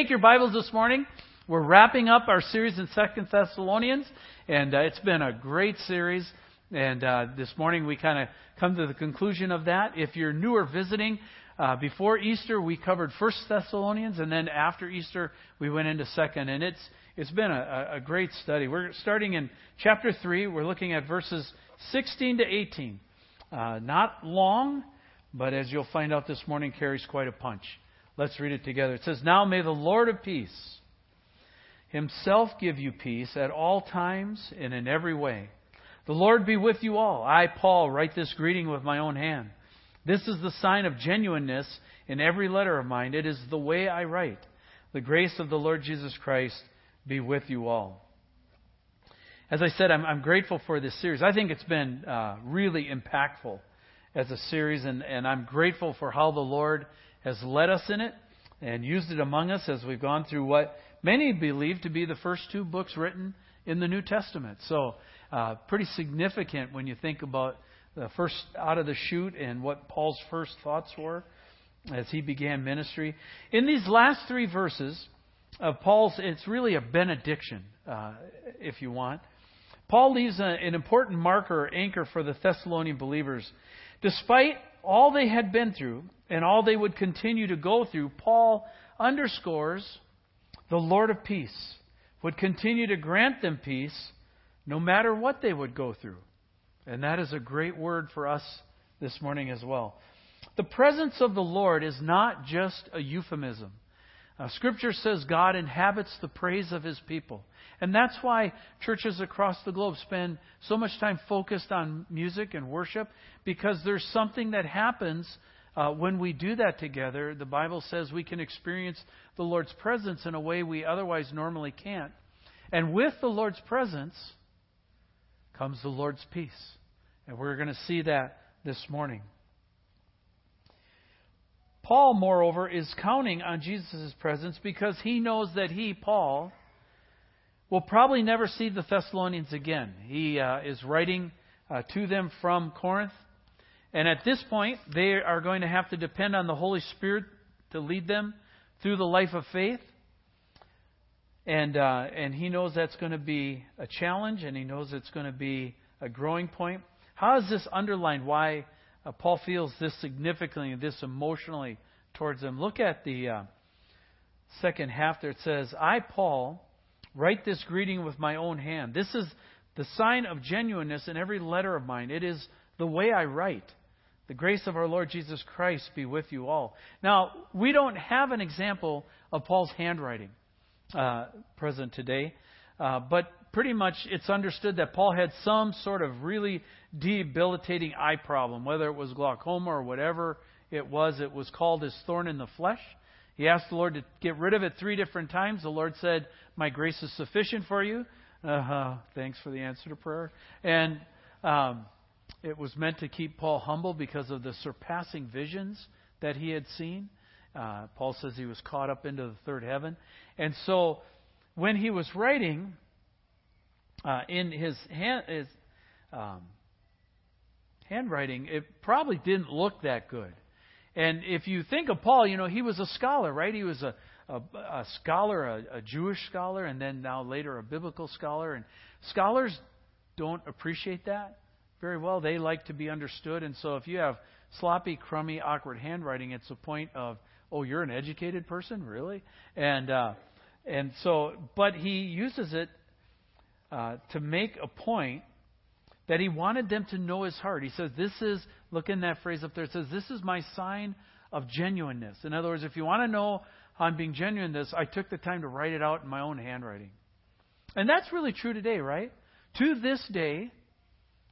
Take your Bibles this morning. We're wrapping up our series in Second Thessalonians, and uh, it's been a great series. And uh, this morning we kind of come to the conclusion of that. If you're new or visiting, uh, before Easter we covered First Thessalonians, and then after Easter we went into Second, and it's it's been a, a great study. We're starting in chapter three. We're looking at verses 16 to 18. Uh, not long, but as you'll find out this morning, carries quite a punch. Let's read it together. It says, Now may the Lord of peace himself give you peace at all times and in every way. The Lord be with you all. I, Paul, write this greeting with my own hand. This is the sign of genuineness in every letter of mine. It is the way I write. The grace of the Lord Jesus Christ be with you all. As I said, I'm, I'm grateful for this series. I think it's been uh, really impactful as a series, and, and I'm grateful for how the Lord has led us in it and used it among us as we've gone through what many believe to be the first two books written in the New Testament. So, uh, pretty significant when you think about the first out of the chute and what Paul's first thoughts were as he began ministry. In these last three verses of Paul's, it's really a benediction, uh, if you want. Paul leaves a, an important marker or anchor for the Thessalonian believers. Despite all they had been through and all they would continue to go through, Paul underscores the Lord of peace would continue to grant them peace no matter what they would go through. And that is a great word for us this morning as well. The presence of the Lord is not just a euphemism. Uh, scripture says God inhabits the praise of his people. And that's why churches across the globe spend so much time focused on music and worship, because there's something that happens uh, when we do that together. The Bible says we can experience the Lord's presence in a way we otherwise normally can't. And with the Lord's presence comes the Lord's peace. And we're going to see that this morning. Paul, moreover, is counting on Jesus' presence because he knows that he, Paul, will probably never see the Thessalonians again. He uh, is writing uh, to them from Corinth. And at this point, they are going to have to depend on the Holy Spirit to lead them through the life of faith. And, uh, and he knows that's going to be a challenge, and he knows it's going to be a growing point. How is this underlined why uh, Paul feels this significantly, this emotionally towards them? Look at the uh, second half there. It says, I, Paul, Write this greeting with my own hand. This is the sign of genuineness in every letter of mine. It is the way I write. The grace of our Lord Jesus Christ be with you all. Now, we don't have an example of Paul's handwriting uh, present today, uh, but pretty much it's understood that Paul had some sort of really debilitating eye problem, whether it was glaucoma or whatever it was. It was called his thorn in the flesh. He asked the Lord to get rid of it three different times. The Lord said, My grace is sufficient for you. Uh, thanks for the answer to prayer. And um, it was meant to keep Paul humble because of the surpassing visions that he had seen. Uh, Paul says he was caught up into the third heaven. And so when he was writing uh, in his, hand, his um, handwriting, it probably didn't look that good. And if you think of Paul, you know, he was a scholar, right? He was a, a, a scholar, a, a Jewish scholar, and then now later a biblical scholar. And scholars don't appreciate that very well. They like to be understood. And so if you have sloppy, crummy, awkward handwriting, it's a point of, oh, you're an educated person, really? And uh, and so, but he uses it uh, to make a point that he wanted them to know his heart. He says, This is, look in that phrase up there, it says, This is my sign of genuineness. In other words, if you want to know how I'm being genuine this, I took the time to write it out in my own handwriting. And that's really true today, right? To this day,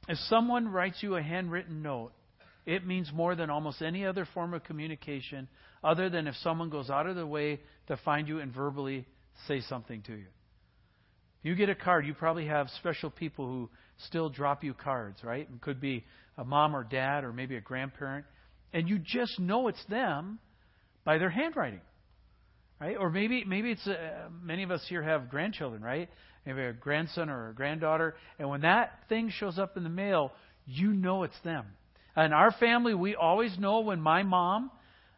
if someone writes you a handwritten note, it means more than almost any other form of communication, other than if someone goes out of their way to find you and verbally say something to you. You get a card, you probably have special people who still drop you cards, right? It could be a mom or dad or maybe a grandparent. And you just know it's them by their handwriting. Right? Or maybe maybe it's uh, many of us here have grandchildren, right? Maybe a grandson or a granddaughter, and when that thing shows up in the mail, you know it's them. In our family, we always know when my mom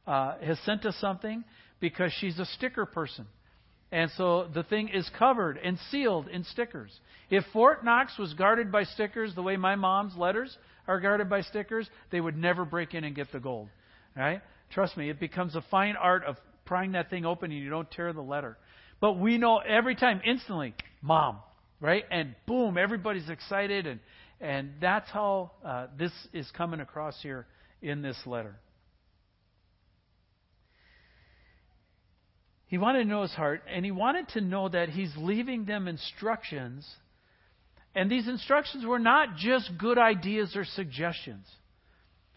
uh, has sent us something because she's a sticker person. And so the thing is covered and sealed in stickers. If Fort Knox was guarded by stickers the way my mom's letters are guarded by stickers, they would never break in and get the gold. Right? Trust me, it becomes a fine art of prying that thing open and you don't tear the letter. But we know every time, instantly, mom, right? And boom, everybody's excited, and and that's how uh, this is coming across here in this letter. He wanted to know his heart, and he wanted to know that he's leaving them instructions. And these instructions were not just good ideas or suggestions.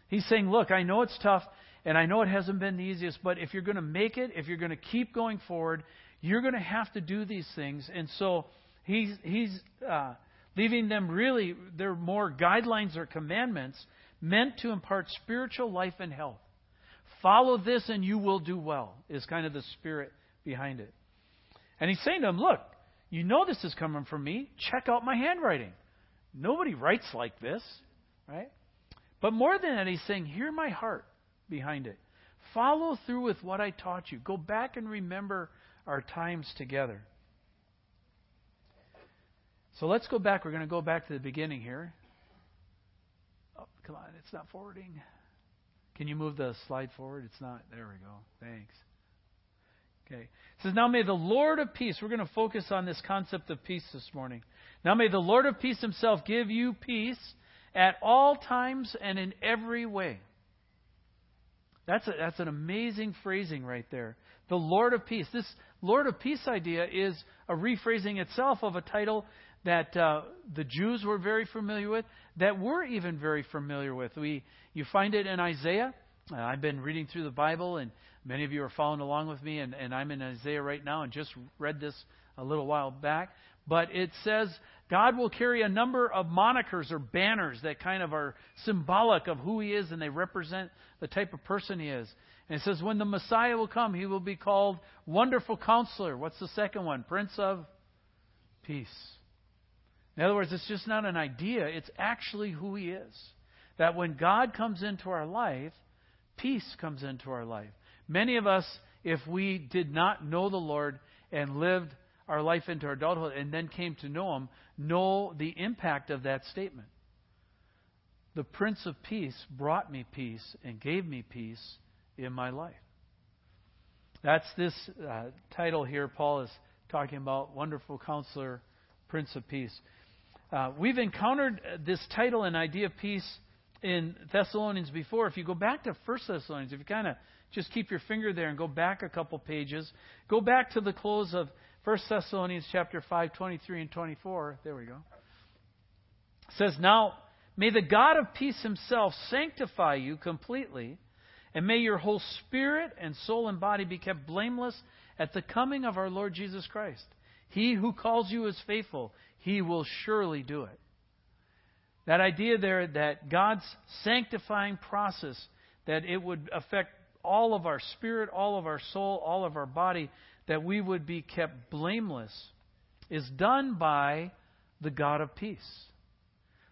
He's saying, Look, I know it's tough, and I know it hasn't been the easiest, but if you're going to make it, if you're going to keep going forward, you're going to have to do these things. And so he's, he's uh, leaving them really, they're more guidelines or commandments meant to impart spiritual life and health. Follow this and you will do well, is kind of the spirit behind it. And he's saying to them, Look, you know this is coming from me. Check out my handwriting. Nobody writes like this, right? But more than that, he's saying, Hear my heart behind it. Follow through with what I taught you. Go back and remember our times together. So let's go back. We're going to go back to the beginning here. Oh, come on, it's not forwarding. Can you move the slide forward? It's not. There we go. Thanks. Okay. It says, Now may the Lord of peace, we're going to focus on this concept of peace this morning. Now may the Lord of peace himself give you peace at all times and in every way. That's, a, that's an amazing phrasing right there. The Lord of peace. This Lord of peace idea is a rephrasing itself of a title that uh, the Jews were very familiar with, that we're even very familiar with. We, you find it in Isaiah. Uh, I've been reading through the Bible, and Many of you are following along with me, and, and I'm in Isaiah right now and just read this a little while back. But it says God will carry a number of monikers or banners that kind of are symbolic of who He is and they represent the type of person He is. And it says, when the Messiah will come, He will be called Wonderful Counselor. What's the second one? Prince of Peace. In other words, it's just not an idea, it's actually who He is. That when God comes into our life, peace comes into our life. Many of us, if we did not know the Lord and lived our life into our adulthood and then came to know Him, know the impact of that statement. The Prince of Peace brought me peace and gave me peace in my life. That's this uh, title here. Paul is talking about Wonderful Counselor, Prince of Peace. Uh, we've encountered this title and idea of peace in Thessalonians before. If you go back to First Thessalonians, if you kind of just keep your finger there and go back a couple pages. Go back to the close of 1 Thessalonians chapter 5, 23 and 24. There we go. It says, Now may the God of peace himself sanctify you completely, and may your whole spirit and soul and body be kept blameless at the coming of our Lord Jesus Christ. He who calls you is faithful, he will surely do it. That idea there that God's sanctifying process, that it would affect all of our spirit, all of our soul, all of our body, that we would be kept blameless, is done by the God of peace.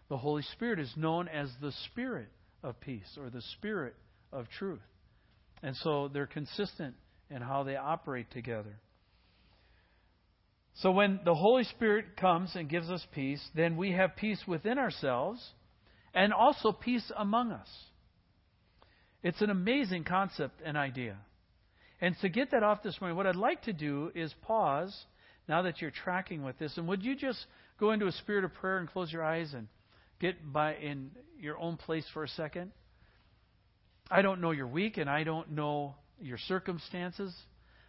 The Holy Spirit is known as the Spirit of peace or the Spirit of truth. And so they're consistent in how they operate together. So when the Holy Spirit comes and gives us peace, then we have peace within ourselves and also peace among us. It's an amazing concept and idea. And to get that off this morning, what I'd like to do is pause now that you're tracking with this. And would you just go into a spirit of prayer and close your eyes and get by in your own place for a second? I don't know your week and I don't know your circumstances.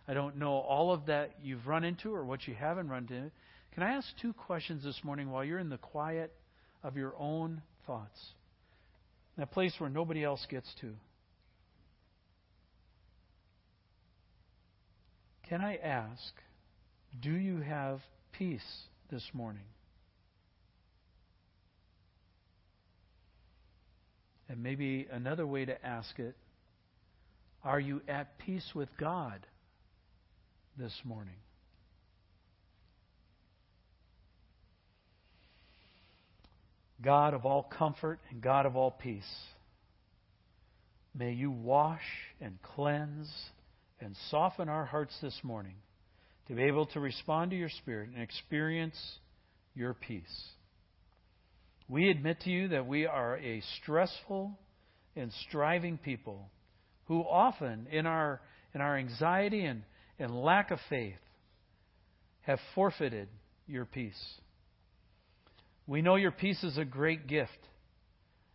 I don't know all of that you've run into or what you haven't run into. Can I ask two questions this morning while you're in the quiet of your own thoughts? That place where nobody else gets to. Can I ask, do you have peace this morning? And maybe another way to ask it are you at peace with God this morning? God of all comfort and God of all peace, may you wash and cleanse and soften our hearts this morning to be able to respond to your Spirit and experience your peace. We admit to you that we are a stressful and striving people who often, in our, in our anxiety and, and lack of faith, have forfeited your peace. We know your peace is a great gift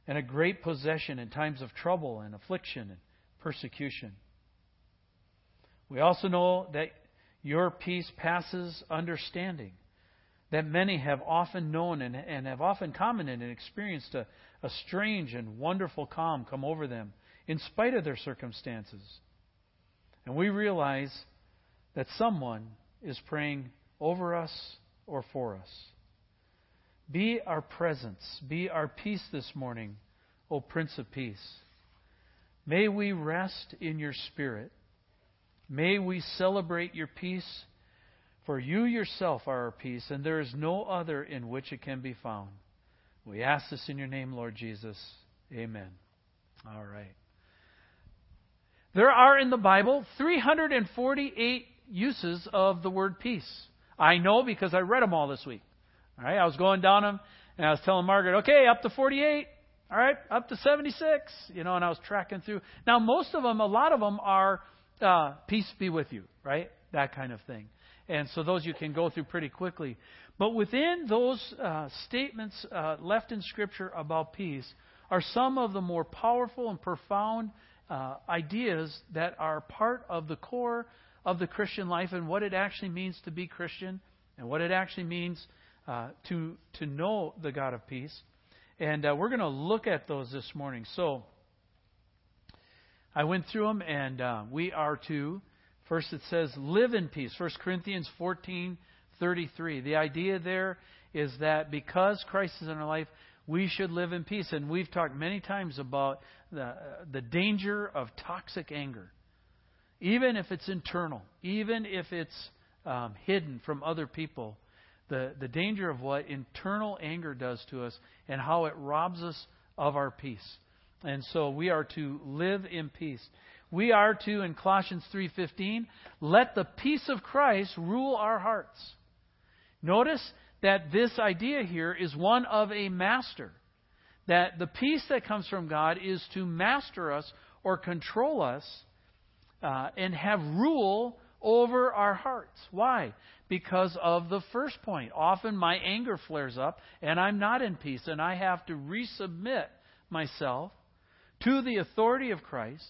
and a great possession in times of trouble and affliction and persecution. We also know that your peace passes understanding, that many have often known and, and have often commented and experienced a, a strange and wonderful calm come over them in spite of their circumstances. And we realize that someone is praying over us or for us. Be our presence, be our peace this morning, O Prince of Peace. May we rest in your Spirit. May we celebrate your peace, for you yourself are our peace, and there is no other in which it can be found. We ask this in your name, Lord Jesus. Amen. All right. There are in the Bible 348 uses of the word peace. I know because I read them all this week. All right, I was going down them and I was telling Margaret, okay, up to 48. All right, up to 76. You know, and I was tracking through. Now, most of them, a lot of them are uh, peace be with you, right? That kind of thing. And so those you can go through pretty quickly. But within those uh, statements uh, left in Scripture about peace are some of the more powerful and profound uh, ideas that are part of the core of the Christian life and what it actually means to be Christian and what it actually means uh, to to know the God of peace. And uh, we're going to look at those this morning. So I went through them, and uh, we are to first it says live in peace. First Corinthians fourteen thirty three. The idea there is that because Christ is in our life, we should live in peace. And we've talked many times about the, the danger of toxic anger. Even if it's internal, even if it's um, hidden from other people, the, the danger of what internal anger does to us and how it robs us of our peace. And so we are to live in peace. We are to, in Colossians 3.15, let the peace of Christ rule our hearts. Notice that this idea here is one of a master. That the peace that comes from God is to master us or control us uh, and have rule over our hearts. Why? Because of the first point. Often my anger flares up and I'm not in peace, and I have to resubmit myself to the authority of Christ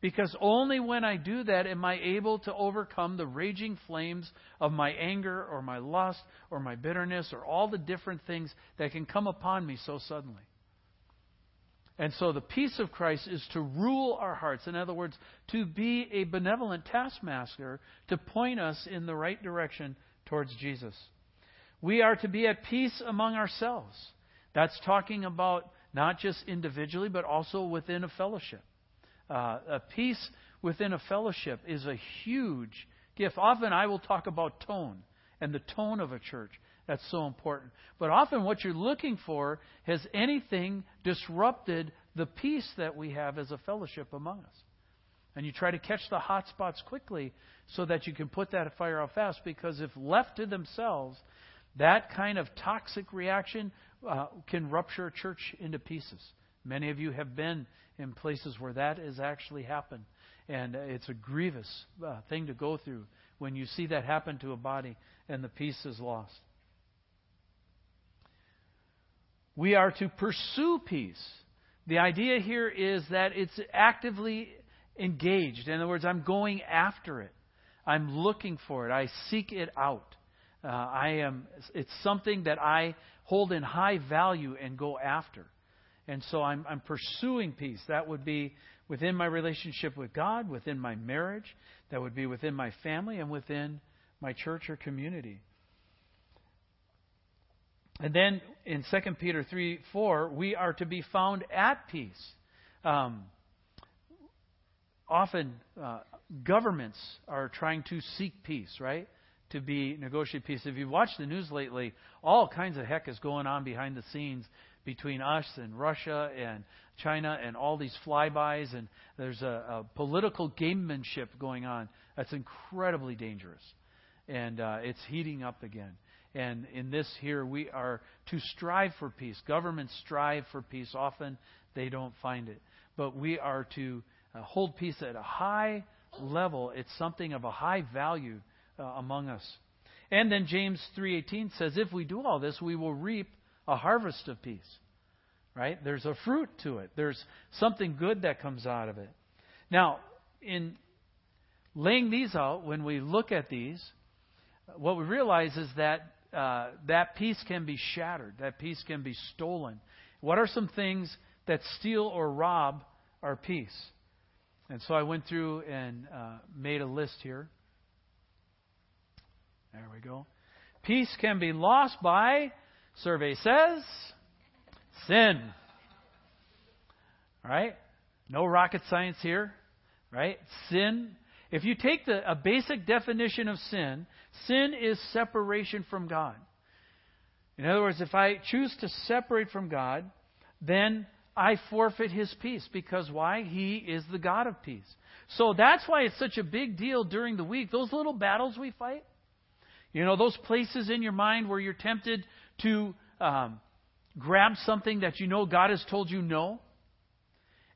because only when I do that am I able to overcome the raging flames of my anger or my lust or my bitterness or all the different things that can come upon me so suddenly. And so the peace of Christ is to rule our hearts. In other words, to be a benevolent taskmaster to point us in the right direction towards Jesus. We are to be at peace among ourselves. That's talking about not just individually, but also within a fellowship. Uh, a peace within a fellowship is a huge gift. Often I will talk about tone and the tone of a church. That's so important. But often what you're looking for has anything disrupted the peace that we have as a fellowship among us. And you try to catch the hot spots quickly so that you can put that fire out fast because if left to themselves, that kind of toxic reaction uh, can rupture a church into pieces. Many of you have been in places where that has actually happened. And it's a grievous uh, thing to go through when you see that happen to a body and the peace is lost. We are to pursue peace. The idea here is that it's actively engaged. In other words, I'm going after it. I'm looking for it. I seek it out. Uh, I am. It's something that I hold in high value and go after. And so I'm, I'm pursuing peace. That would be within my relationship with God, within my marriage, that would be within my family, and within my church or community. And then in 2 Peter 3 4, we are to be found at peace. Um, often, uh, governments are trying to seek peace, right? To be negotiate peace. If you've watched the news lately, all kinds of heck is going on behind the scenes between us and Russia and China and all these flybys, and there's a, a political gamemanship going on that's incredibly dangerous. and uh, it's heating up again. And in this here, we are to strive for peace. Governments strive for peace. Often they don't find it. But we are to uh, hold peace at a high level. It's something of a high value uh, among us. And then James 3:18 says if we do all this we will reap a harvest of peace. Right? There's a fruit to it. There's something good that comes out of it. Now, in laying these out when we look at these, what we realize is that uh, that peace can be shattered, that peace can be stolen. What are some things that steal or rob our peace? And so I went through and uh, made a list here. There we go. Peace can be lost by, survey says, sin. All right? No rocket science here, right? Sin. If you take the, a basic definition of sin, sin is separation from God. In other words, if I choose to separate from God, then I forfeit his peace. Because why? He is the God of peace. So that's why it's such a big deal during the week. Those little battles we fight, you know, those places in your mind where you're tempted to um, grab something that you know God has told you no.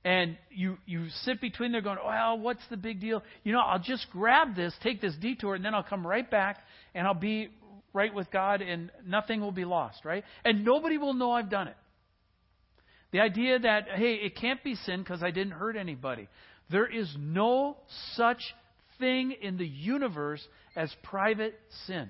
And you, you sit between there going, well, what's the big deal? You know, I'll just grab this, take this detour, and then I'll come right back and I'll be right with God and nothing will be lost, right? And nobody will know I've done it. The idea that, hey, it can't be sin because I didn't hurt anybody. There is no such thing in the universe as private sin.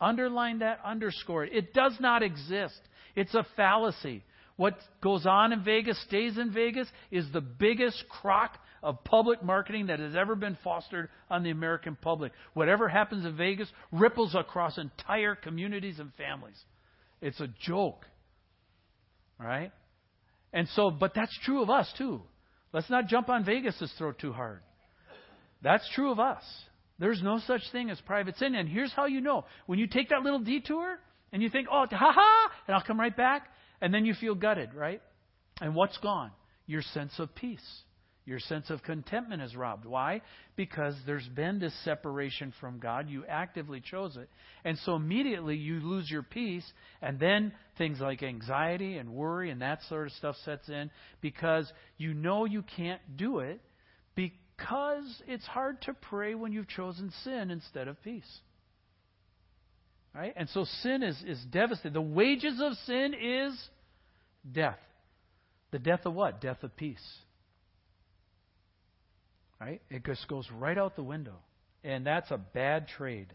Underline that, underscore it. It does not exist. It's a fallacy. What goes on in Vegas stays in Vegas is the biggest crock of public marketing that has ever been fostered on the American public. Whatever happens in Vegas ripples across entire communities and families. It's a joke. Right? And so, but that's true of us too. Let's not jump on Vegas' throat too hard. That's true of us. There's no such thing as private sin. And here's how you know. When you take that little detour and you think, oh, ha ha, and I'll come right back, and then you feel gutted, right? And what's gone? Your sense of peace. Your sense of contentment is robbed. Why? Because there's been this separation from God. You actively chose it. And so immediately you lose your peace, and then things like anxiety and worry and that sort of stuff sets in because you know you can't do it because it's hard to pray when you've chosen sin instead of peace. Right? And so sin is, is devastating. The wages of sin is death. The death of what? Death of peace. Right? It just goes right out the window. And that's a bad trade.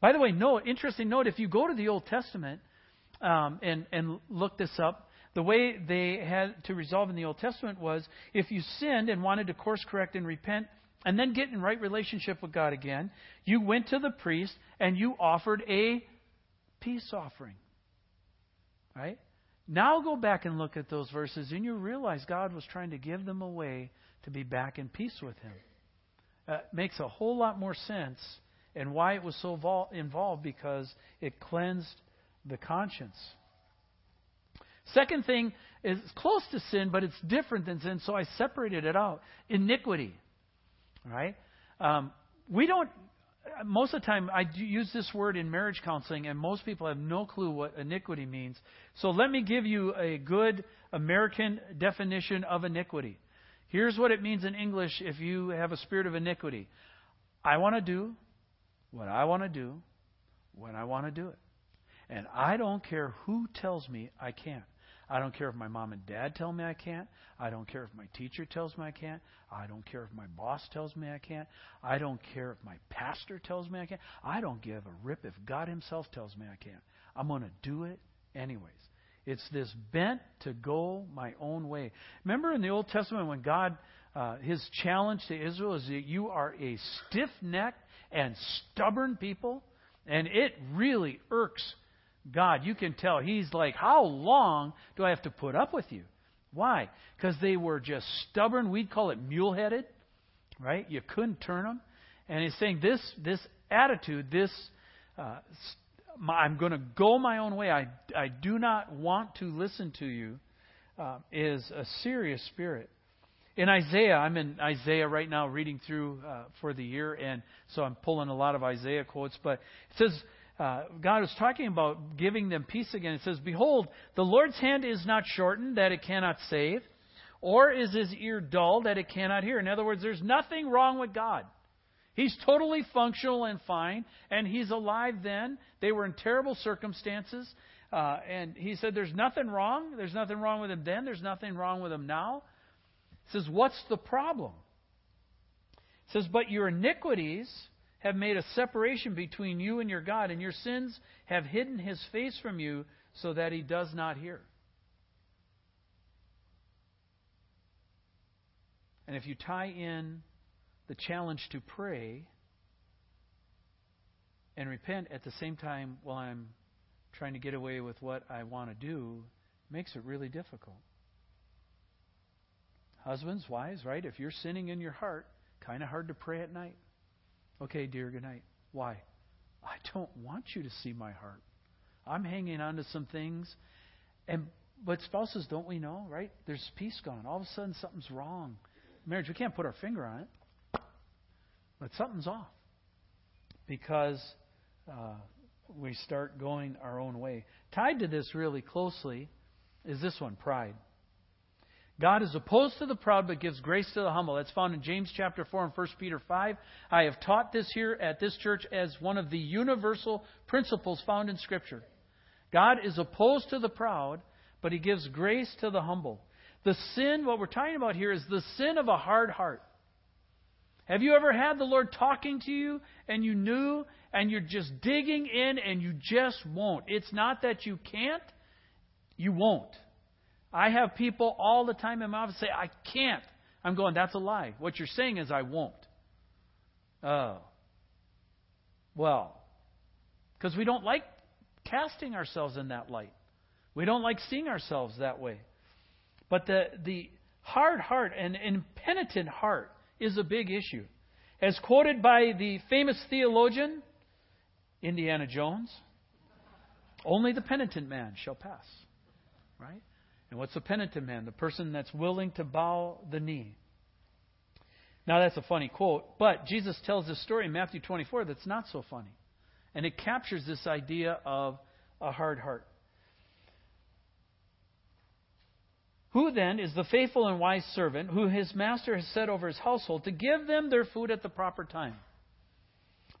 By the way, note, interesting note, if you go to the Old Testament um, and, and look this up, the way they had to resolve in the Old Testament was if you sinned and wanted to course correct and repent and then get in right relationship with God again, you went to the priest and you offered a peace offering. Right? Now go back and look at those verses and you realize God was trying to give them a way to be back in peace with Him. Uh, makes a whole lot more sense and why it was so vol- involved because it cleansed the conscience. Second thing is close to sin, but it's different than sin, so I separated it out. Iniquity. Right? Um, we don't, most of the time, I use this word in marriage counseling, and most people have no clue what iniquity means. So let me give you a good American definition of iniquity. Here's what it means in English if you have a spirit of iniquity I want to do what I want to do when I want to do it. And I don't care who tells me I can't. I don't care if my mom and dad tell me I can't. I don't care if my teacher tells me I can't. I don't care if my boss tells me I can't. I don't care if my pastor tells me I can't. I don't give a rip if God Himself tells me I can't. I'm going to do it anyways. It's this bent to go my own way. Remember in the Old Testament when God, uh, His challenge to Israel is that you are a stiff necked and stubborn people? And it really irks God, you can tell He's like, How long do I have to put up with you? Why? Because they were just stubborn. We'd call it mule headed, right? You couldn't turn them. And He's saying this, this attitude, this, uh, I'm going to go my own way, I, I do not want to listen to you, uh, is a serious spirit. In Isaiah, I'm in Isaiah right now reading through uh, for the year, and so I'm pulling a lot of Isaiah quotes. But it says, uh, God is talking about giving them peace again. It says, Behold, the Lord's hand is not shortened that it cannot save, or is his ear dull that it cannot hear. In other words, there's nothing wrong with God. He's totally functional and fine, and he's alive then. They were in terrible circumstances. Uh, and he said, There's nothing wrong. There's nothing wrong with him then. There's nothing wrong with him now. He says, What's the problem? He says, But your iniquities have made a separation between you and your God, and your sins have hidden his face from you so that he does not hear. And if you tie in the challenge to pray and repent at the same time while I'm trying to get away with what I want to do makes it really difficult. Husbands, wives, right? If you're sinning in your heart, kind of hard to pray at night. Okay, dear, good night. Why? I don't want you to see my heart. I'm hanging on to some things. And but spouses, don't we know, right? There's peace gone. All of a sudden something's wrong. Marriage, we can't put our finger on it. But something's off because uh, we start going our own way. Tied to this really closely is this one pride. God is opposed to the proud but gives grace to the humble. That's found in James chapter 4 and 1 Peter 5. I have taught this here at this church as one of the universal principles found in Scripture. God is opposed to the proud, but he gives grace to the humble. The sin, what we're talking about here, is the sin of a hard heart. Have you ever had the Lord talking to you and you knew and you're just digging in and you just won't? It's not that you can't, you won't. I have people all the time in my office say, I can't. I'm going, that's a lie. What you're saying is, I won't. Oh. Well, because we don't like casting ourselves in that light. We don't like seeing ourselves that way. But the, the hard heart and impenitent heart is a big issue. As quoted by the famous theologian, Indiana Jones, only the penitent man shall pass. Right? And what's the penitent man? The person that's willing to bow the knee. Now, that's a funny quote, but Jesus tells this story in Matthew 24 that's not so funny. And it captures this idea of a hard heart. Who then is the faithful and wise servant who his master has set over his household to give them their food at the proper time?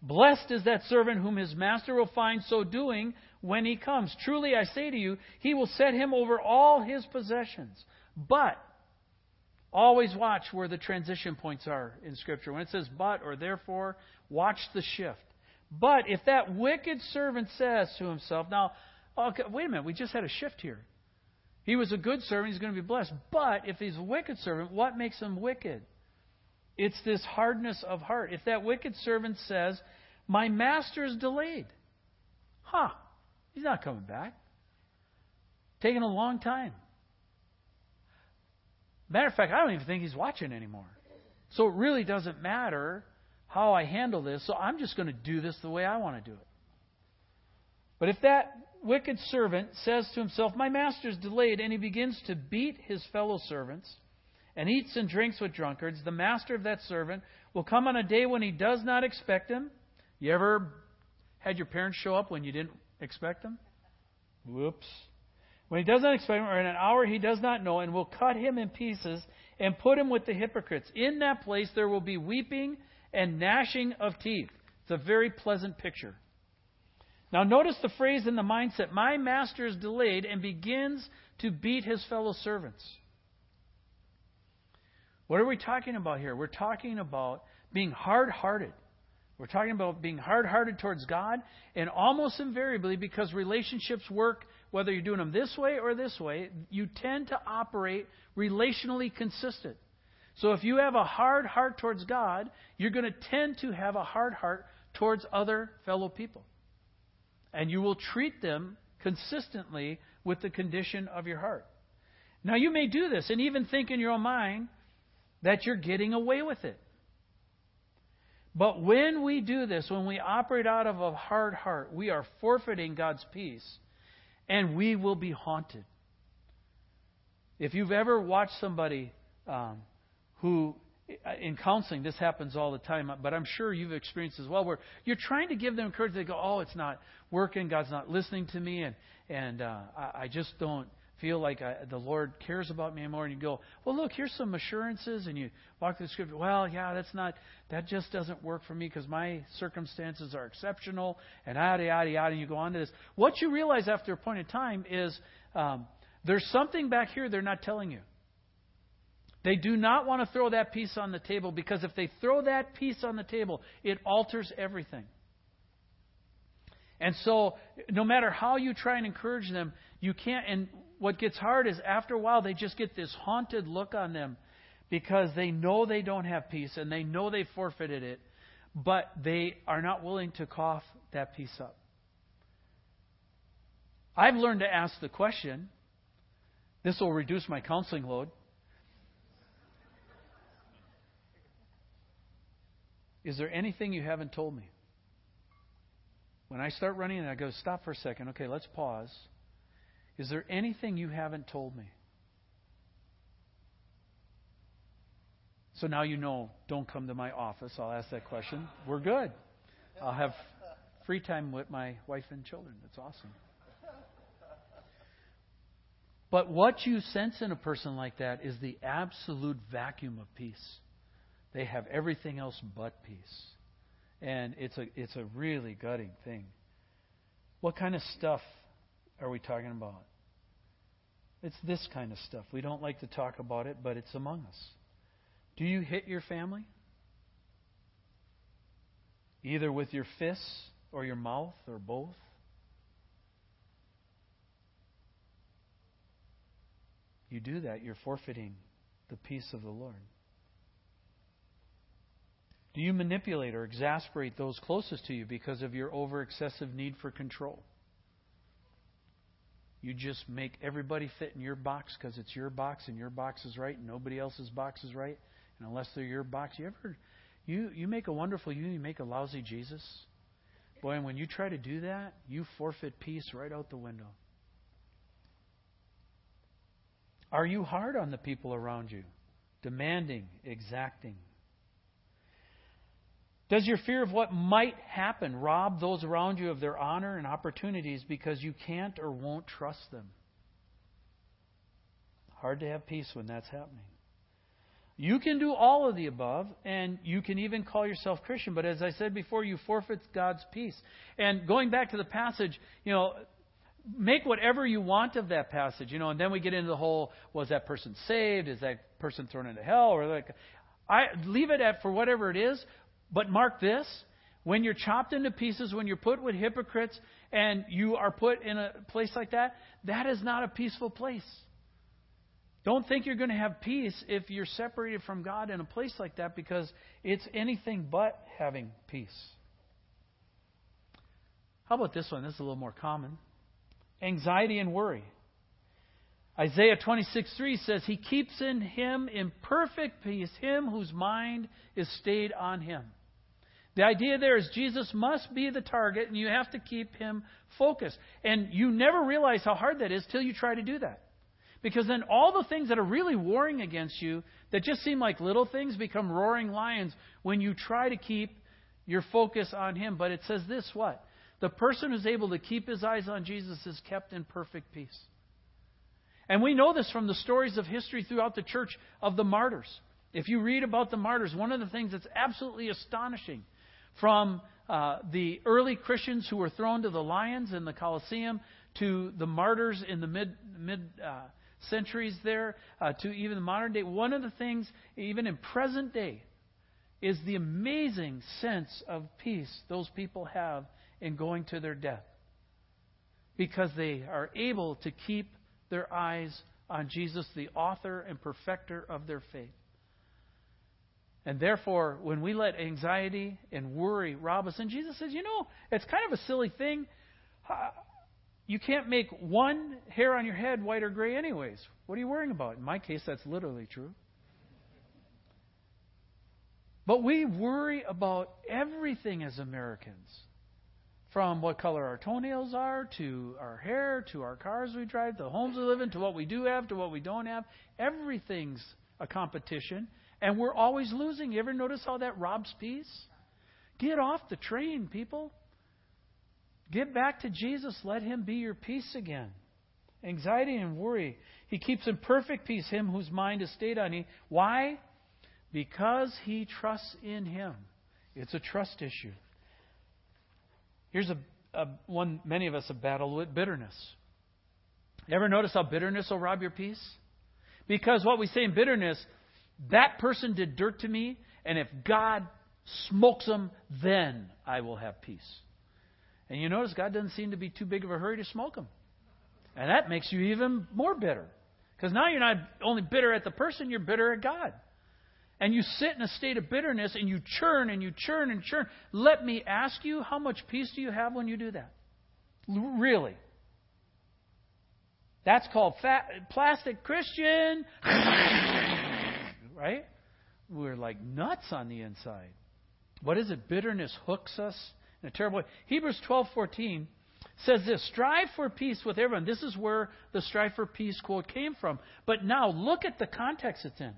Blessed is that servant whom his master will find so doing when he comes. Truly I say to you, he will set him over all his possessions. But always watch where the transition points are in Scripture. When it says but or therefore, watch the shift. But if that wicked servant says to himself, now, okay, wait a minute, we just had a shift here. He was a good servant, he's going to be blessed. But if he's a wicked servant, what makes him wicked? It's this hardness of heart. If that wicked servant says, My master is delayed, huh, he's not coming back. Taking a long time. Matter of fact, I don't even think he's watching anymore. So it really doesn't matter how I handle this, so I'm just going to do this the way I want to do it. But if that wicked servant says to himself, My master is delayed, and he begins to beat his fellow servants and eats and drinks with drunkards, the master of that servant will come on a day when he does not expect him. You ever had your parents show up when you didn't expect them? Whoops. When he does not expect him, or in an hour he does not know, and will cut him in pieces and put him with the hypocrites. In that place there will be weeping and gnashing of teeth. It's a very pleasant picture. Now, notice the phrase in the mindset my master is delayed and begins to beat his fellow servants. What are we talking about here? We're talking about being hard hearted. We're talking about being hard hearted towards God, and almost invariably, because relationships work, whether you're doing them this way or this way, you tend to operate relationally consistent. So if you have a hard heart towards God, you're going to tend to have a hard heart towards other fellow people and you will treat them consistently with the condition of your heart. Now, you may do this and even think in your own mind that you're getting away with it. But when we do this, when we operate out of a hard heart, we are forfeiting God's peace and we will be haunted. If you've ever watched somebody um, who, in counseling, this happens all the time, but I'm sure you've experienced as well, where you're trying to give them encouragement. They go, "Oh, it's not working. God's not listening to me, and and uh, I, I just don't feel like I, the Lord cares about me anymore." And you go, "Well, look, here's some assurances," and you walk through the scripture. Well, yeah, that's not that just doesn't work for me because my circumstances are exceptional, and yada yada yada. And you go on to this. What you realize after a point in time is um, there's something back here they're not telling you. They do not want to throw that piece on the table because if they throw that piece on the table, it alters everything. And so, no matter how you try and encourage them, you can't. And what gets hard is after a while, they just get this haunted look on them because they know they don't have peace and they know they forfeited it, but they are not willing to cough that piece up. I've learned to ask the question. This will reduce my counseling load. Is there anything you haven't told me? When I start running I go, stop for a second. Okay, let's pause. Is there anything you haven't told me? So now you know, don't come to my office. I'll ask that question. We're good. I'll have free time with my wife and children. That's awesome. But what you sense in a person like that is the absolute vacuum of peace. They have everything else but peace. And it's a, it's a really gutting thing. What kind of stuff are we talking about? It's this kind of stuff. We don't like to talk about it, but it's among us. Do you hit your family? Either with your fists or your mouth or both? You do that, you're forfeiting the peace of the Lord. Do you manipulate or exasperate those closest to you because of your over excessive need for control? You just make everybody fit in your box because it's your box and your box is right and nobody else's box is right. And unless they're your box, you ever you you make a wonderful you, you make a lousy Jesus. Boy, and when you try to do that, you forfeit peace right out the window. Are you hard on the people around you? Demanding, exacting, does your fear of what might happen rob those around you of their honor and opportunities because you can't or won't trust them? Hard to have peace when that's happening. You can do all of the above, and you can even call yourself Christian, but as I said before, you forfeit God's peace. And going back to the passage, you know, make whatever you want of that passage, you know, and then we get into the whole was that person saved? Is that person thrown into hell? Or like, I leave it at for whatever it is, but mark this when you're chopped into pieces, when you're put with hypocrites, and you are put in a place like that, that is not a peaceful place. Don't think you're going to have peace if you're separated from God in a place like that because it's anything but having peace. How about this one? This is a little more common anxiety and worry. Isaiah 26:3 says, He keeps in him in perfect peace him whose mind is stayed on him. The idea there is Jesus must be the target, and you have to keep him focused. And you never realize how hard that is till you try to do that. Because then all the things that are really warring against you, that just seem like little things, become roaring lions when you try to keep your focus on him. But it says this what? The person who's able to keep his eyes on Jesus is kept in perfect peace. And we know this from the stories of history throughout the church of the martyrs. If you read about the martyrs, one of the things that's absolutely astonishing from uh, the early Christians who were thrown to the lions in the Colosseum to the martyrs in the mid mid uh, centuries there uh, to even the modern day. One of the things, even in present day, is the amazing sense of peace those people have in going to their death because they are able to keep their eyes on Jesus, the author and perfecter of their faith. And therefore, when we let anxiety and worry rob us, and Jesus says, you know, it's kind of a silly thing. You can't make one hair on your head white or gray, anyways. What are you worrying about? In my case, that's literally true. But we worry about everything as Americans. From what color our toenails are, to our hair, to our cars we drive, to the homes we live in, to what we do have, to what we don't have. Everything's a competition. And we're always losing. You ever notice how that robs peace? Get off the train, people. Get back to Jesus. Let Him be your peace again. Anxiety and worry. He keeps in perfect peace him whose mind is stayed on Him. Why? Because he trusts in Him. It's a trust issue. Here's a, a one many of us have battled with bitterness. Ever notice how bitterness will rob your peace? Because what we say in bitterness, that person did dirt to me, and if God smokes them, then I will have peace. And you notice God doesn't seem to be too big of a hurry to smoke them. And that makes you even more bitter. Because now you're not only bitter at the person, you're bitter at God. And you sit in a state of bitterness and you churn and you churn and churn. Let me ask you, how much peace do you have when you do that? Really? That's called fat, plastic Christian. right? We're like nuts on the inside. What is it? Bitterness hooks us in a terrible way. Hebrews 12:14 says this, "Strive for peace with everyone." This is where the "strive for peace" quote came from. But now look at the context it's in.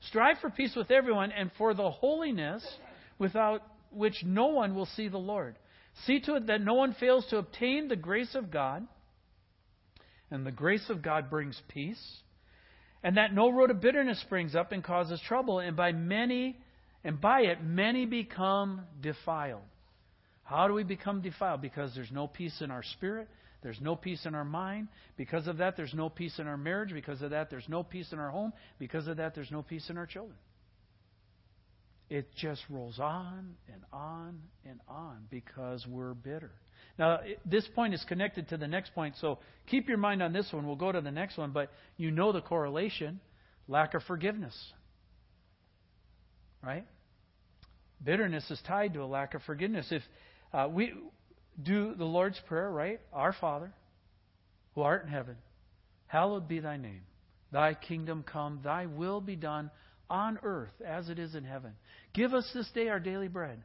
Strive for peace with everyone and for the holiness without which no one will see the Lord. See to it that no one fails to obtain the grace of God, and the grace of God brings peace, and that no road of bitterness springs up and causes trouble, and by many and by it many become defiled. How do we become defiled? Because there's no peace in our spirit, there's no peace in our mind. Because of that, there's no peace in our marriage. Because of that, there's no peace in our home. Because of that, there's no peace in our children. It just rolls on and on and on because we're bitter. Now, this point is connected to the next point, so keep your mind on this one. We'll go to the next one, but you know the correlation lack of forgiveness. Right? Bitterness is tied to a lack of forgiveness. If uh, we do the Lord's Prayer, right? Our Father, who art in heaven, hallowed be thy name. Thy kingdom come, thy will be done on earth as it is in heaven. Give us this day our daily bread.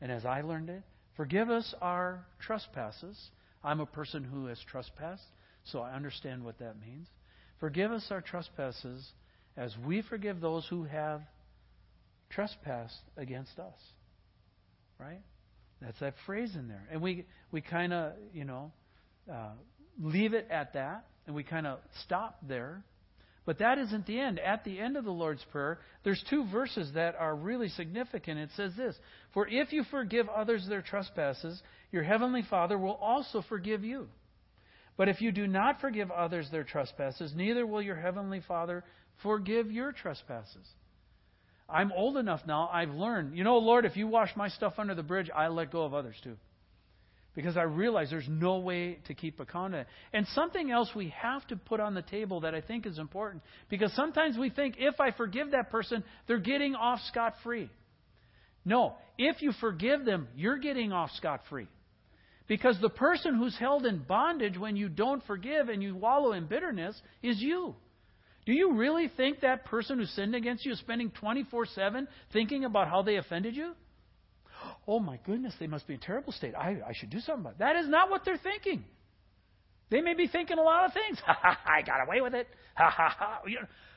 And as I learned it, forgive us our trespasses. I'm a person who has trespassed, so I understand what that means. Forgive us our trespasses as we forgive those who have trespassed against us. Right? That's that phrase in there. And we, we kind of, you know, uh, leave it at that, and we kind of stop there. But that isn't the end. At the end of the Lord's Prayer, there's two verses that are really significant. It says this For if you forgive others their trespasses, your heavenly Father will also forgive you. But if you do not forgive others their trespasses, neither will your heavenly Father forgive your trespasses. I'm old enough now, I've learned, you know, Lord, if you wash my stuff under the bridge, I let go of others too. Because I realize there's no way to keep account of. And something else we have to put on the table that I think is important. Because sometimes we think if I forgive that person, they're getting off scot free. No, if you forgive them, you're getting off scot free. Because the person who's held in bondage when you don't forgive and you wallow in bitterness is you. Do you really think that person who sinned against you is spending 24 7 thinking about how they offended you? Oh my goodness, they must be in a terrible state. I, I should do something about it. That is not what they're thinking. They may be thinking a lot of things. Ha ha ha, I got away with it. Ha ha ha.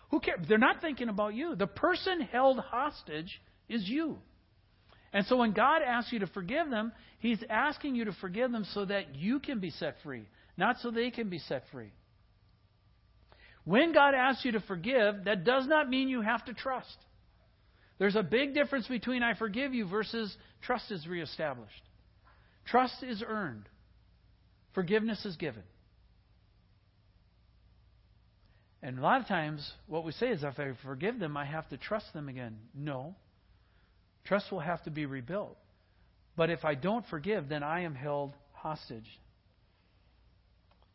Who cares? They're not thinking about you. The person held hostage is you. And so when God asks you to forgive them, He's asking you to forgive them so that you can be set free, not so they can be set free. When God asks you to forgive, that does not mean you have to trust. There's a big difference between I forgive you versus trust is reestablished. Trust is earned, forgiveness is given. And a lot of times, what we say is if I forgive them, I have to trust them again. No. Trust will have to be rebuilt. But if I don't forgive, then I am held hostage.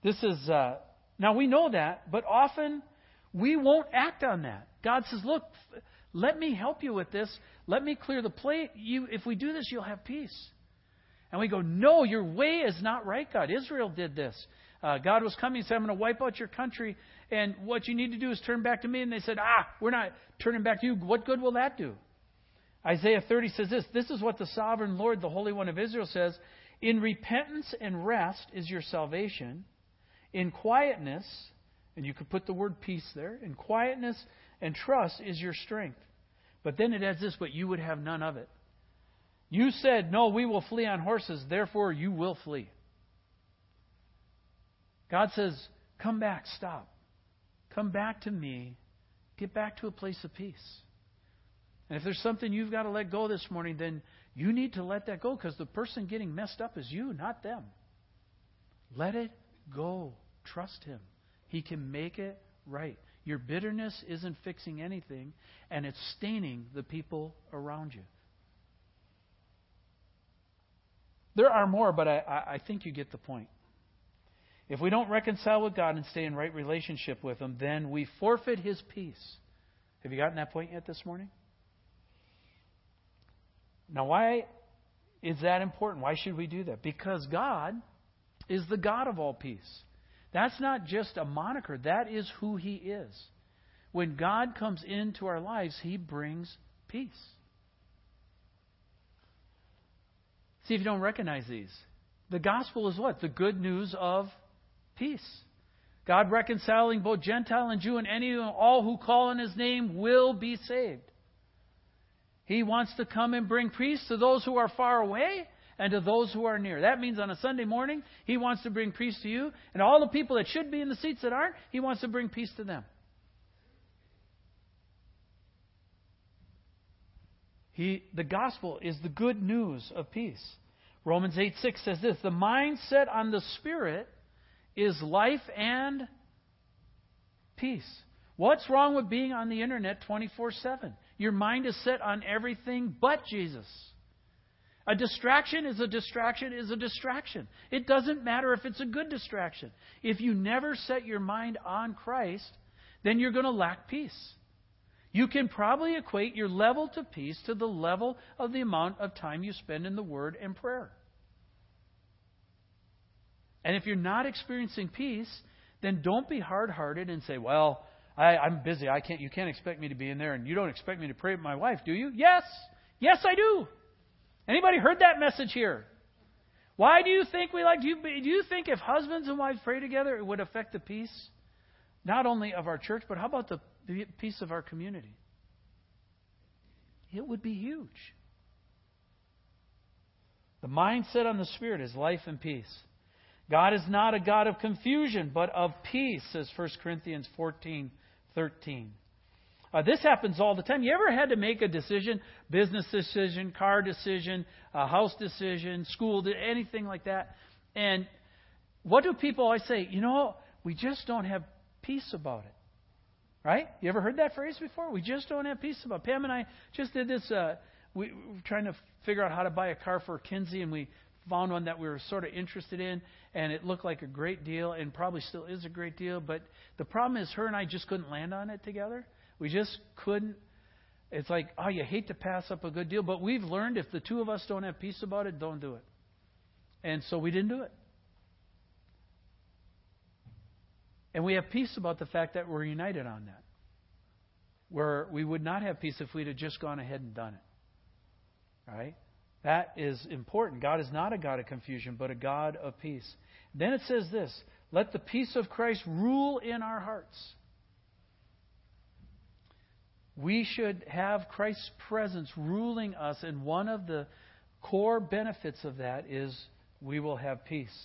This is uh, now we know that, but often we won't act on that. God says, Look, let me help you with this. Let me clear the plate. You, if we do this, you'll have peace. And we go, No, your way is not right, God. Israel did this. Uh, God was coming and said, I'm going to wipe out your country, and what you need to do is turn back to me. And they said, Ah, we're not turning back to you. What good will that do? Isaiah 30 says this This is what the sovereign Lord, the Holy One of Israel, says In repentance and rest is your salvation in quietness, and you could put the word peace there, in quietness and trust is your strength. But then it adds this, but you would have none of it. You said, No, we will flee on horses, therefore you will flee. God says, Come back, stop. Come back to me. Get back to a place of peace. And if there's something you've got to let go this morning, then you need to let that go because the person getting messed up is you, not them. Let it go. Trust Him. He can make it right. Your bitterness isn't fixing anything, and it's staining the people around you. There are more, but I, I think you get the point. If we don't reconcile with God and stay in right relationship with Him, then we forfeit His peace. Have you gotten that point yet this morning? Now, why is that important? Why should we do that? Because God is the God of all peace. That's not just a moniker, that is who He is. When God comes into our lives, He brings peace. See if you don't recognize these. The gospel is what? The good news of peace. God reconciling both Gentile and Jew, and any and all who call on His name will be saved. He wants to come and bring peace to those who are far away and to those who are near. That means on a Sunday morning, He wants to bring peace to you, and all the people that should be in the seats that aren't, He wants to bring peace to them. He, the gospel is the good news of peace. Romans 8 6 says this The mindset on the Spirit is life and peace. What's wrong with being on the internet 24 7? Your mind is set on everything but Jesus. A distraction is a distraction is a distraction. It doesn't matter if it's a good distraction. If you never set your mind on Christ, then you're going to lack peace. You can probably equate your level to peace to the level of the amount of time you spend in the Word and prayer. And if you're not experiencing peace, then don't be hard hearted and say, Well, I, I'm busy. I can't you can't expect me to be in there and you don't expect me to pray with my wife, do you? Yes. Yes I do. Anybody heard that message here? Why do you think we like do you, do you think if husbands and wives pray together it would affect the peace not only of our church, but how about the peace of our community? It would be huge. The mindset on the Spirit is life and peace. God is not a God of confusion, but of peace, says 1 Corinthians 14 13. Uh, this happens all the time. You ever had to make a decision, business decision, car decision, house decision, school, anything like that? And what do people always say? You know, we just don't have peace about it. Right? You ever heard that phrase before? We just don't have peace about it. Pam and I just did this. Uh, we were trying to figure out how to buy a car for Kinsey, and we found one that we were sort of interested in, and it looked like a great deal, and probably still is a great deal. But the problem is, her and I just couldn't land on it together. We just couldn't. It's like, oh, you hate to pass up a good deal, but we've learned if the two of us don't have peace about it, don't do it. And so we didn't do it. And we have peace about the fact that we're united on that. Where we would not have peace if we'd have just gone ahead and done it. Right? That is important. God is not a God of confusion, but a God of peace. Then it says this let the peace of Christ rule in our hearts. We should have Christ's presence ruling us, and one of the core benefits of that is we will have peace.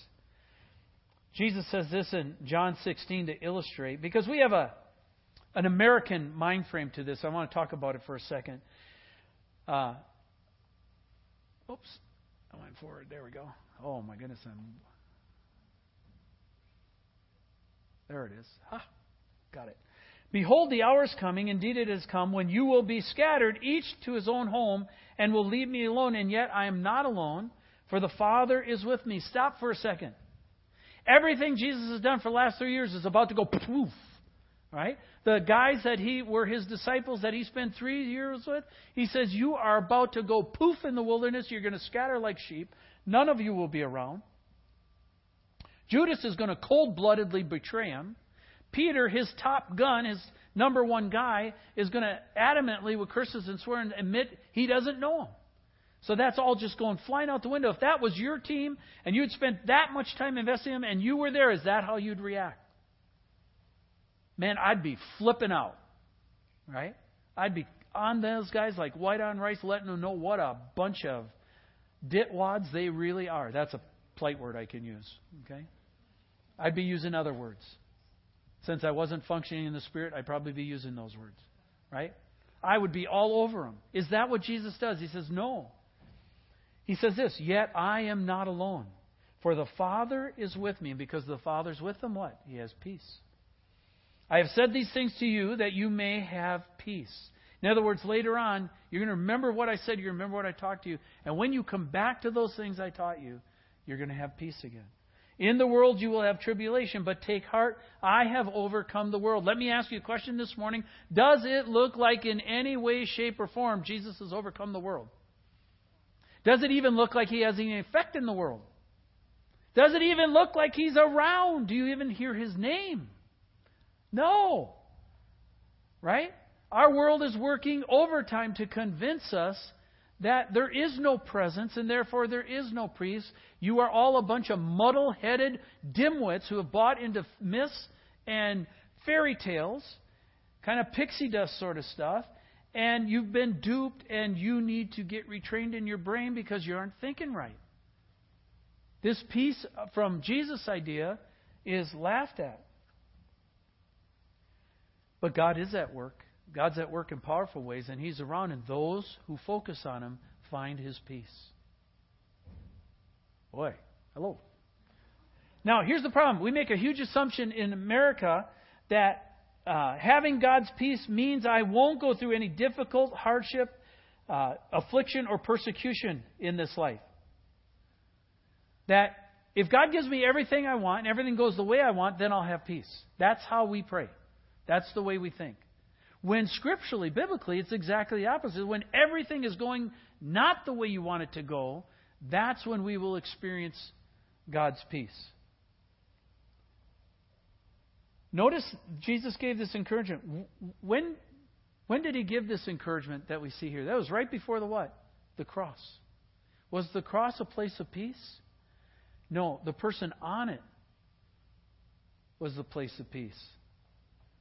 Jesus says this in John 16 to illustrate, because we have a, an American mind frame to this. I want to talk about it for a second. Uh, Oops. I went forward. There we go. Oh, my goodness. I'm... There it is. Ha! Got it. Behold, the hour is coming, indeed it has come, when you will be scattered, each to his own home, and will leave me alone. And yet I am not alone, for the Father is with me. Stop for a second. Everything Jesus has done for the last three years is about to go poof. Right? The guys that he were his disciples that he spent three years with, he says, You are about to go poof in the wilderness. You're going to scatter like sheep. None of you will be around. Judas is going to cold bloodedly betray him. Peter, his top gun, his number one guy, is going to adamantly, with curses and swearing, admit he doesn't know him. So that's all just going flying out the window. If that was your team and you'd spent that much time investing in him and you were there, is that how you'd react? man, I'd be flipping out. Right? I'd be on those guys like white on rice, letting them know what a bunch of ditwads they really are. That's a polite word I can use. Okay? I'd be using other words. Since I wasn't functioning in the Spirit, I'd probably be using those words. Right? I would be all over them. Is that what Jesus does? He says, No. He says this, Yet I am not alone. For the Father is with me, and because the Father's with them, what? He has peace. I have said these things to you that you may have peace. In other words, later on, you're going to remember what I said, you remember what I talked to you, and when you come back to those things I taught you, you're going to have peace again. In the world you will have tribulation, but take heart, I have overcome the world. Let me ask you a question this morning. Does it look like in any way, shape, or form Jesus has overcome the world? Does it even look like he has any effect in the world? Does it even look like he's around? Do you even hear his name? No. Right? Our world is working overtime to convince us that there is no presence and therefore there is no priest. You are all a bunch of muddle headed dimwits who have bought into myths and fairy tales, kind of pixie dust sort of stuff, and you've been duped and you need to get retrained in your brain because you aren't thinking right. This peace from Jesus' idea is laughed at. But God is at work. God's at work in powerful ways, and He's around, and those who focus on Him find His peace. Boy, hello. Now, here's the problem. We make a huge assumption in America that uh, having God's peace means I won't go through any difficult hardship, uh, affliction, or persecution in this life. That if God gives me everything I want and everything goes the way I want, then I'll have peace. That's how we pray. That's the way we think. When scripturally, biblically, it's exactly the opposite. When everything is going not the way you want it to go, that's when we will experience God's peace. Notice Jesus gave this encouragement. When, when did he give this encouragement that we see here? That was right before the what? The cross. Was the cross a place of peace? No, the person on it was the place of peace.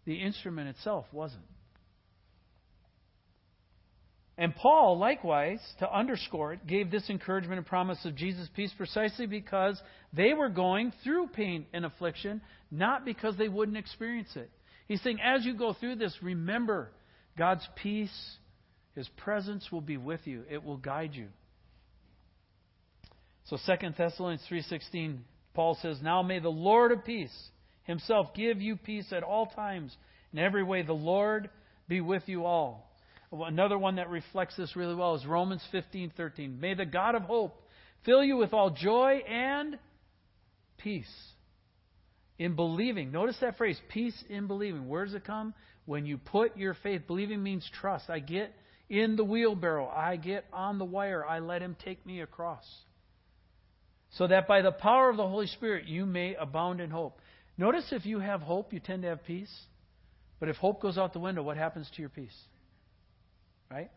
The instrument itself wasn't. And Paul, likewise, to underscore it, gave this encouragement and promise of Jesus' peace precisely because they were going through pain and affliction, not because they wouldn't experience it. He's saying, as you go through this, remember God's peace, His presence will be with you. It will guide you. So 2 Thessalonians 3:16 Paul says, "Now may the Lord of peace himself give you peace at all times in every way the Lord be with you all." Another one that reflects this really well is Romans 15:13. May the God of hope fill you with all joy and peace in believing. Notice that phrase, peace in believing. Where does it come? When you put your faith, believing means trust. I get in the wheelbarrow, I get on the wire, I let him take me across. So that by the power of the Holy Spirit you may abound in hope. Notice if you have hope, you tend to have peace. But if hope goes out the window, what happens to your peace? Right?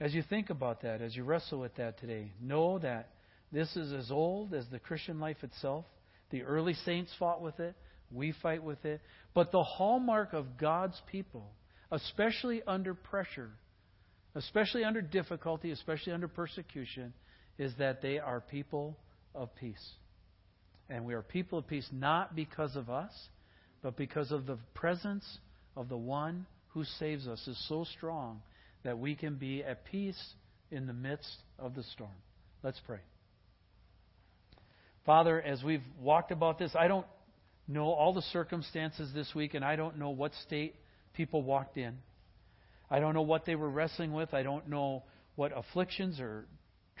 As you think about that, as you wrestle with that today, know that this is as old as the Christian life itself. The early saints fought with it. We fight with it. But the hallmark of God's people, especially under pressure, especially under difficulty, especially under persecution, is that they are people of peace. And we are people of peace not because of us, but because of the presence of the one who saves us is so strong that we can be at peace in the midst of the storm. Let's pray. Father, as we've walked about this, I don't know all the circumstances this week, and I don't know what state people walked in. I don't know what they were wrestling with. I don't know what afflictions or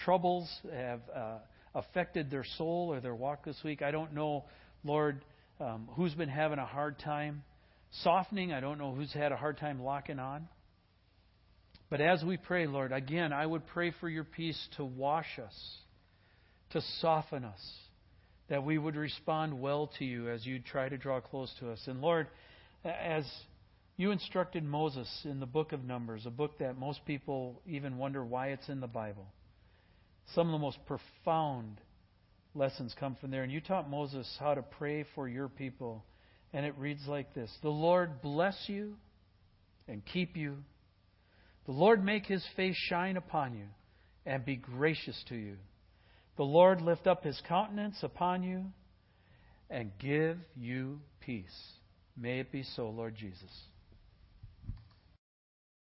troubles have uh, affected their soul or their walk this week. I don't know, Lord, um, who's been having a hard time softening. I don't know who's had a hard time locking on. But as we pray, Lord, again, I would pray for your peace to wash us, to soften us, that we would respond well to you as you try to draw close to us. And Lord, as you instructed Moses in the book of Numbers, a book that most people even wonder why it's in the Bible. Some of the most profound lessons come from there. And you taught Moses how to pray for your people And it reads like this The Lord bless you and keep you. The Lord make his face shine upon you and be gracious to you. The Lord lift up his countenance upon you and give you peace. May it be so, Lord Jesus.